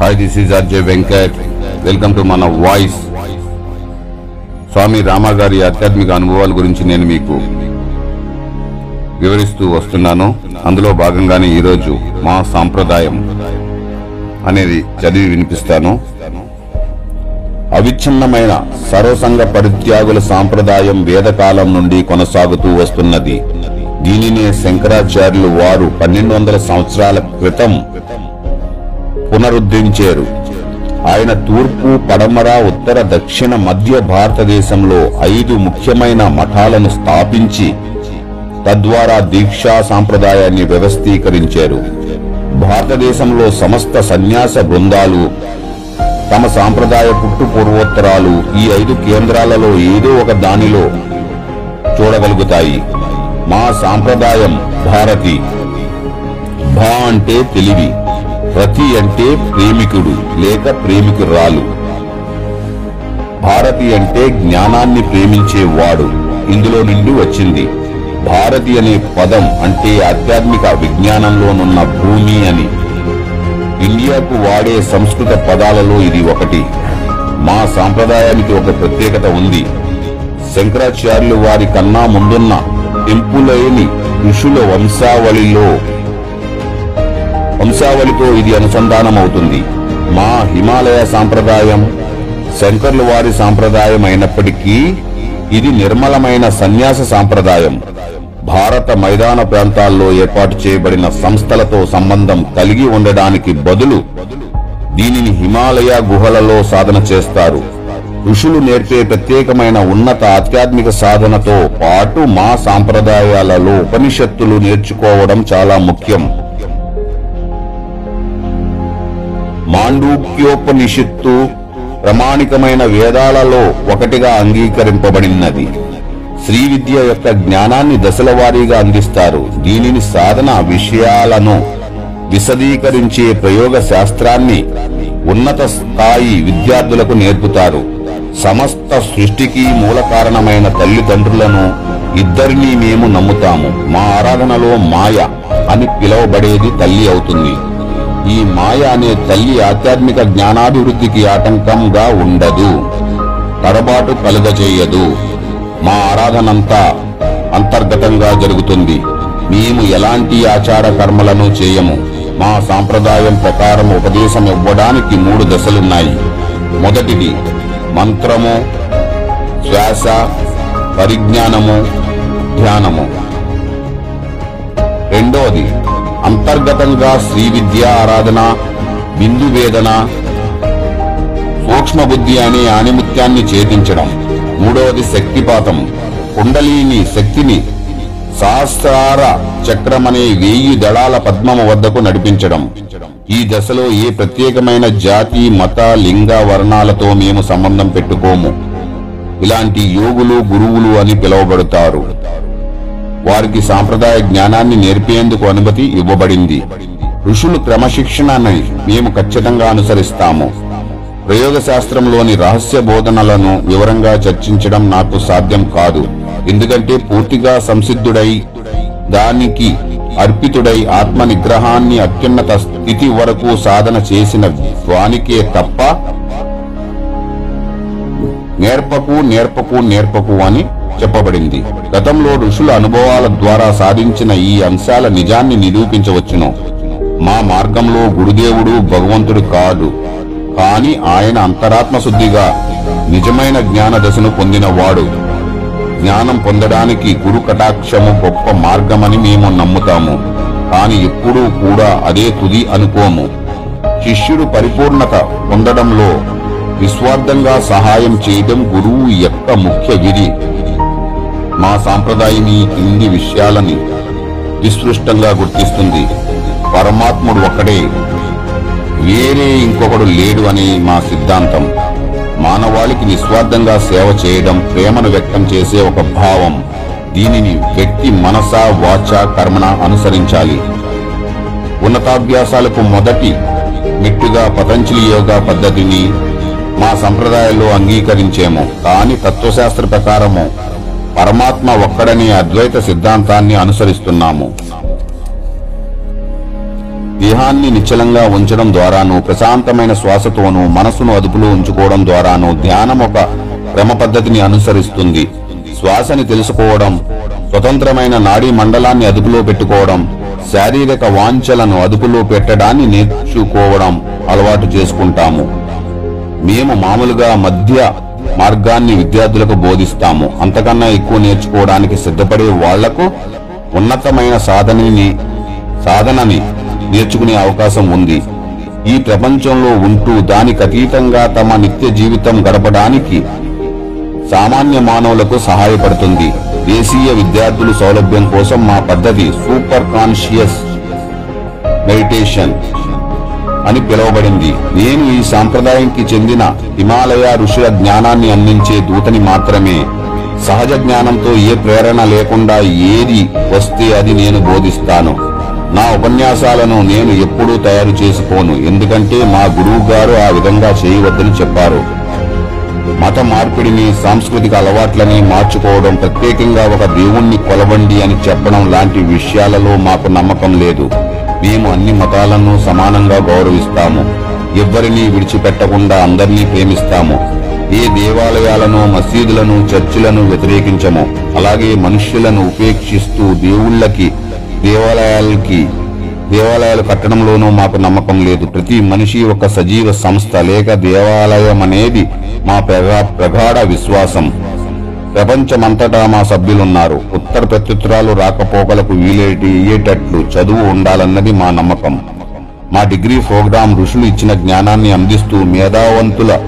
Hi this is RJ Venkat welcome to మన voice Swami Rama గారి ఆధ్యాత్మిక అనుభవాల గురించి నేను మీకు వివరిస్తూ వస్తున్నాను. అందులో భాగంగానే ఈరోజు మా సాంప్రదాయం అనేది చదివి వినిపిస్తాను. అవిచ్ఛిన్నమైన సర్వసంగ పరిత్యాగుల సాంప్రదాయం వేదకాలం నుండి కొనసాగుతూ వస్తున్నది. దీనినే శంకరాచార్యులు వారు పన్నెండు వందల సంవత్సరాల క్రితం పునరుద్ధరించారు. ఆయన తూర్పు పడమర ఉత్తర దక్షిణ మధ్య భారతదేశంలో ఐదు ముఖ్యమైన మఠాలను స్థాపించి తద్వారా దీక్షా సాంప్రదాయాన్ని వ్యవస్థీకరించారు. భారతదేశంలో సమస్త సన్యాస బృందాలు తమ సాంప్రదాయ పుట్టు పూర్వోత్తరాలు ఈ ఐదు కేంద్రాలలో ఏదో ఒక దానిలో చూడగలుగుతాయి. మా సాంప్రదాయం భారతి. భా అంటే తెలివి. రతి అంటే ప్రేమికుడు లేక ప్రేమికురాలు. భారతి అంటే జ్ఞానాన్ని ప్రేమించేవాడు ఇందులో నుండి వచ్చింది. భారతి అనే పదం అంటే ఆధ్యాత్మిక విజ్ఞానంలోనున్న భూమి అని. ఇండియాకు వాడే సంస్కృత పదాలలో ఇది ఒకటి. మా సాంప్రదాయానికి ఒక ప్రత్యేకత ఉంది. శంకరాచార్యులు వారి కన్నా ముందున్న టెంపులైని ఋషుల వంశావళిలో వంశావళితో ఇది అనుసంధానమవుతుంది. మా హిమాలయ సాంప్రదాయం శంకర్లు వారి సాంప్రదాయం అయినప్పటికీ ఇది నిర్మలమైన సన్యాస సాంప్రదాయం. భారత మైదాన ప్రాంతాల్లో ఏర్పాటు చేయబడిన సంస్థలతో సంబంధం కలిగి ఉండడానికి బదులు దీనిని హిమాలయ గుహలలో సాధన చేస్తారు. ఋషులు నేర్పే ప్రత్యేకమైన ఉన్నత ఆధ్యాత్మిక సాధనతో పాటు మా సాంప్రదాయాలలో ఉపనిషత్తులు నేర్చుకోవడం చాలా ముఖ్యం. మాండూక్యోపనిషత్తు ప్రామాణికమైన వేదాలలో ఒకటిగా అంగీకరింపబడినది. శ్రీ విద్య యొక్క జ్ఞానాన్ని దశల వారీగా అందిస్తారు. దీనిని సాధన విషయాలను విశదీకరించే ప్రయోగ శాస్త్రాన్ని ఉన్నత స్థాయి విద్యార్థులకు నేర్పుతారు. సమస్త సృష్టికి మూల కారణమైన తల్లిదండ్రులను ఇద్దరినీ మేము నమ్ముతాము. మా ఆరాధనలో మాయ అని పిలువబడేది తల్లి అవుతుంది. ఈ మాయ అనే తల్లి ఆధ్యాత్మిక జ్ఞానాభివృద్ధికి ఆటంకంగా ఉండదు. తడబాటు కలుగజేయదు. మా ఆరాధనంతా అంతర్గతంగా జరుగుతుంది. మేము ఎలాంటి ఆచార కర్మలను చేయము. మా సాంప్రదాయం ప్రకారం ఉపదేశం ఇవ్వడానికి మూడు దశలున్నాయి. మొదటిది మంత్రము శ్వాస పరిజ్ఞానము ధ్యానము. రెండోది అంతర్గతంగా శ్రీ విద్య ఆరాధన బిందు వేదన సూక్ష్మ బుద్ధి అనే ఆణిముత్యాన్ని ఛేదించడం. మూడవది శక్తిపాతం. కుండలిని శక్తిని సహస్రార చక్రమనే వేయి దళాల పద్మము వద్దకు నడిపించడం. ఈ దశలో ఏ ప్రత్యేకమైన జాతి మత లింగ వర్ణాలతో మేము సంబంధం పెట్టుకోము. ఇలాంటి యోగులు గురువులు అని పిలువబడతారు. వారికి సాంప్రదాయ జ్ఞానాన్ని నేర్పేందుకు అనుమతి ఇవ్వబడింది. ఋషులు క్రమశిక్షణని మేము ఖచ్చితంగా అనుసరిస్తాము. ప్రయోగ శాస్త్రంలోని రహస్య బోధనలను వివరంగా చర్చించడం నాకు సాధ్యం కాదు. ఎందుకంటే పూర్తిగా సంసిద్ధుడై దానికి అర్పితుడై ఆత్మ నిగ్రహాన్ని అత్యున్నత స్థితి వరకు సాధన చేసిన వానికే తప్ప నేర్పకు నేర్పకు నేర్పకు అని చెప్పబడింది. గతంలో ఋషుల అనుభవాల ద్వారా సాధించిన ఈ అంశాల నిజాన్ని నిరూపించవచ్చును. మా మార్గంలో గురుదేవుడు భగవంతుడు కాదు. కాని ఆయన అంతరాత్మ శుద్ధిగా నిజమైన జ్ఞాన దశను పొందినవాడు. జ్ఞానం పొందడానికి గురు కటాక్షము గొప్ప మార్గమని మేము నమ్ముతాము. కాని ఎప్పుడూ కూడా అదే తుది అనుకోము. శిష్యుడు పరిపూర్ణత పొందడంలో నిస్వార్థంగా సహాయం చేయడం గురువు యొక్క ముఖ్య విధి. మా సాంప్రదాయం ఇన్ని కింది విషయాలని విస్పృష్టంగా గుర్తిస్తుంది. పరమాత్ముడు ఒక్కడే. వేరే ఇంకొకడు లేడు అనే మా సిద్ధాంతం. మానవాళికి నిస్వార్థంగా సేవ చేయడం ప్రేమను వ్యక్తం చేసే ఒక భావం. దీనిని వ్యక్తి మనస వాచ కర్మణ అనుసరించాలి. ఉన్నతాభ్యాసాలకు మొదటి మెట్టుగా పతంజలి యోగా పద్ధతిని మా సంప్రదాయాల్లో అంగీకరించేము. కాని తత్వశాస్త్ర ప్రకారము పరమాత్మ ఒక్కడనే అద్వైత సిద్ధాంతాన్ని అనుసరిస్తున్నాము. దేహాన్ని నిశ్చలంగా ఉంచడం ద్వారాను ప్రశాంతమైన శ్వాసతోనూ మనసును అదుపులో ఉంచుకోవడం ద్వారాను ధ్యానం ఒక క్రమ పద్ధతిని అనుసరిస్తుంది. శ్వాసని తెలుసుకోవడం స్వతంత్రమైన నాడీ మండలాన్ని అదుపులో పెట్టుకోవడం శారీరక వాంఛలను అదుపులో పెట్టడాన్ని నేర్చుకోవడం అలవాటు చేసుకుంటాము. మేము మామూలుగా మధ్య మార్గాన్ని విద్యార్థులకు బోధిస్తాము. అంతకన్నా ఎక్కువ నేర్చుకోవడానికి సిద్ధపడే వాళ్ళకు ఉన్నతమైన సాధనని సాధనని నేర్చుకునే అవకాశం ఉంది. ఈ ప్రపంచంలో ఉంటూ దానికి అతీతంగా తమ నిత్య జీవితం గడపడానికి సామాన్య మానవులకు సహాయపడుతుంది. దేశీయ విద్యార్థుల సౌలభ్యం కోసం మా పద్ధతి సూపర్ కాన్షియస్ మెడిటేషన్. అని పిలువబడింది. నేను ఈ సాంప్రదాయానికి చెందిన హిమాలయ ఋషుల జ్ఞానాన్ని అందించే దూతని మాత్రమే. సహజ జ్ఞానంతో ఏ ప్రేరణ లేకుండా ఏది వస్తే అది నేను బోధిస్తాను. నా ఉపన్యాసాలను నేను ఎప్పుడూ తయారు చేసుకోను. ఎందుకంటే మా గురువు గారు ఆ విధంగా చేయవద్దని చెప్పారు. మత మార్పిడిని సాంస్కృతిక అలవాట్లని మార్చుకోవడం ప్రత్యేకంగా ఒక దేవుణ్ణి కొలవండి అని చెప్పడం లాంటి విషయాలలో మాకు నమ్మకం లేదు. మేము అన్ని మతాలను సమానంగా గౌరవిస్తాము. ఎవ్వరినీ విడిచిపెట్టకుండా అందరినీ ప్రేమిస్తాము. ఏ దేవాలయాలను మసీదులను చర్చిలను వ్యతిరేకించము. అలాగే మనుష్యులను ఉపేక్షిస్తూ దేవుళ్ళకి దేవాలయాలకి దేవాలయాలు కట్టడంలోనూ మాకు నమ్మకం లేదు. ప్రతి మనిషి ఒక సజీవ సంస్థ లేక దేవాలయం అనేది మా ప్రగా- ప్రగాఢ విశ్వాసం. ప్రపంచమంతటా మా సభ్యులున్నారు. ఉత్తర ప్రత్యుత్తరాలు రాకపోకలకు వీలేటి చదువు ఉండాలన్నది మా నమ్మకం. మా డిగ్రీ ప్రోగ్రాం ఋషులు ఇచ్చిన జ్ఞానాన్ని అందిస్తూ మేధావంతుల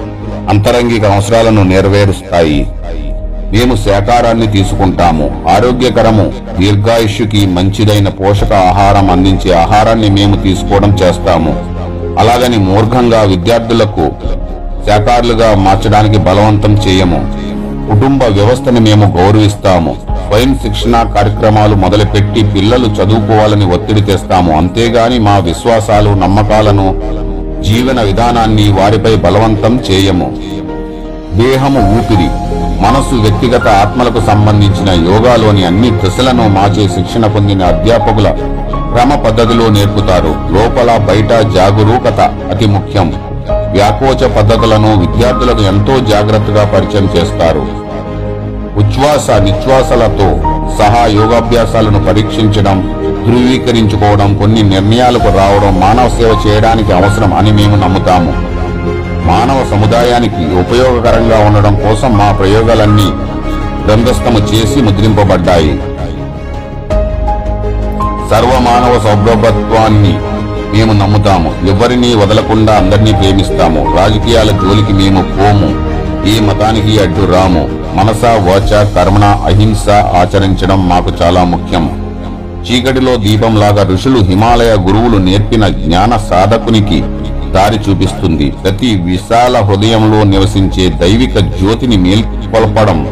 అంతరంగిక అవసరాలను నెరవేరుస్తాయి. మేము శాకారాన్ని తీసుకుంటాము. ఆరోగ్యకరము దీర్ఘాయుష్యుకి మంచిదైన పోషక ఆహారం అందించే ఆహారాన్ని మేము తీసుకోవడం చేస్తాము. అలాగని మూర్ఘంగా విద్యార్థులకు శాకారులుగా మార్చడానికి బలవంతం చేయము. కుటుంబ వ్యవస్థను మేము గౌరవిస్తాము. స్వయం శిక్షణ కార్యక్రమాలు మొదలుపెట్టి పిల్లలు చదువుకోవాలని ఒత్తిడి తెస్తాము. అంతేగాని మా విశ్వాసాలు నమ్మకాలను జీవన విధానాన్ని వారిపై బలవంతం చేయము. దేహము ఊపిరి. మనసు వ్యక్తిగత ఆత్మలకు సంబంధించిన యోగాలోని అన్ని దశలను మాచే శిక్షణ పొందిన అధ్యాపకుల క్రమ పద్ధతిలో నేర్పుతారు. లోపల బయట జాగరూకత అతి ముఖ్యం. వ్యాకోచ పద్ధతులను విద్యార్థులకు ఎంతో జాగ్రత్తగా పరిచయం చేస్తారు. ఉచ్ఛ్వాస నిశ్వాసలతో సహా యోగాభ్యాసాలను పరీక్షించడం ధృవీకరించుకోవడం కొన్ని నిర్ణయాలకు రావడం మానవ సేవ చేయడానికి అవసరం అని మేము నమ్ముతాము. మానవ సముదాయానికి ఉపయోగకరంగా ఉండడం కోసం మా ప్రయోగాలన్నీ గ్రంథస్థము చేసి ముద్రింపబడ్డాయి. సర్వమానవ సౌభ్రభత్వాన్ని మేము నమ్ముతాము. ఎవరిని వదలకుండా అందరినీ ప్రేమిస్తాము. రాజకీయాల జోలికి మేము పోము. ఏ మతానికి అడ్డు రాము. మనస వాచ కర్మణ అహింస ఆచరించడం మాకు చాలా ముఖ్యం. చీకటిలో దీపంలాగా ఋషులు హిమాలయ గురువులు నేర్పిన జ్ఞాన సాధకునికి దారి చూపిస్తుంది. ప్రతి విశాల హృదయంలో నివసించే దైవిక జ్యోతిని మేల్కొల్పడం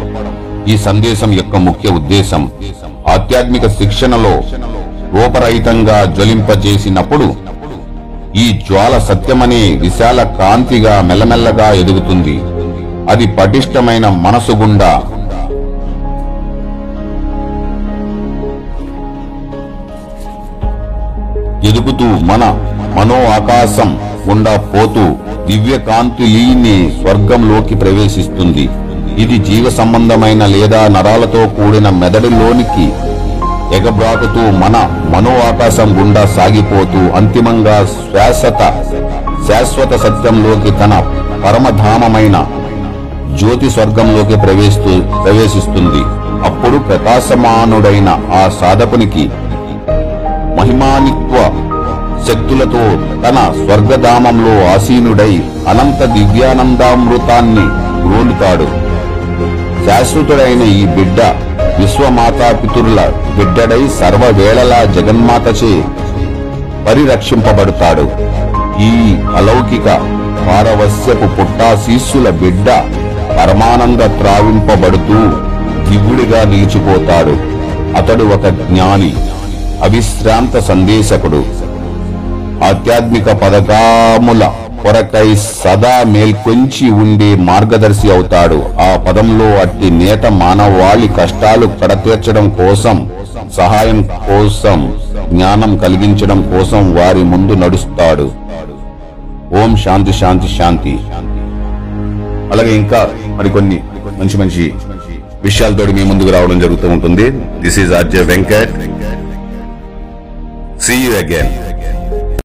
ఈ సందేశం యొక్క ముఖ్య ఉద్దేశం. ఆధ్యాత్మిక శిక్షణలో రూపరహితంగా జ్వలింపజేసినప్పుడు ఈ జ్వాల సత్యమనే విశాల కాంతిగా మెల్లమెల్లగా ఎదుగుతుంది. అది పటిష్టమైన మనసు గుండా. ఎదుగుతూ మన మనో ఆకాశం గుండా పోతూ దివ్యకాంతి లీని స్వర్గంలోకి ప్రవేశిస్తుంది. ఇది జీవ సంబంధమైన లేదా నరాలతో కూడిన మెదడులోనికి ఎగబ్రాకుతూ మన మనో ఆకాశం గుండా సాగిపోతూ అంతిమంగా శాశ్వత శాశ్వత సత్యంలోకి తన పరమధామమైన జ్యోతి స్వర్గంలోకి ప్రవేశిస్తూ ప్రవేశిస్తుంది. అప్పుడు ప్రకాశమానుడైన ఆ సాధకునికి మహిమానిత్వ శక్తులతో తన స్వర్గధామంలో ఆసీనుడై అనంత దివ్యానందామృతాన్ని గ్రోలుతాడు శాశ్వతుడైన ఈ బిడ్డ విశ్వమాతాపితురుల బిడ్డడై సర్వవేళలా జగన్మాతచే పరిరక్షింపబడతాడు. ఈ అలౌకిక పారవస్యపు పుట్టాశీస్సుల బిడ్డ పరమానంద త్రావింపబడుతూ దివ్యుడిగా నిలిచిపోతాడు. అతడు ఒక జ్ఞాని అవిశ్రాంత సందేశకుడు. ఆధ్యాత్మిక పథకాముల కొరకై సదా మేల్కొంచి ఉండే మార్గదర్శి అవుతాడు. ఆ పదంలో అట్టి నేత మానవాళి కష్టాలు కడతీర్చడం కోసం సహాయం కోసం జ్ఞానం కలిగించడం కోసం వారి ముందు నడుస్తాడు. ఓం శాంతి శాంతి శాంతి. అలాగే ఇంకా మరికొన్ని మంచి మంచి విషయాలతో మీ ముందుకు రావడం జరుగుతూ ఉంటుంది. This is RJ Venkat see you again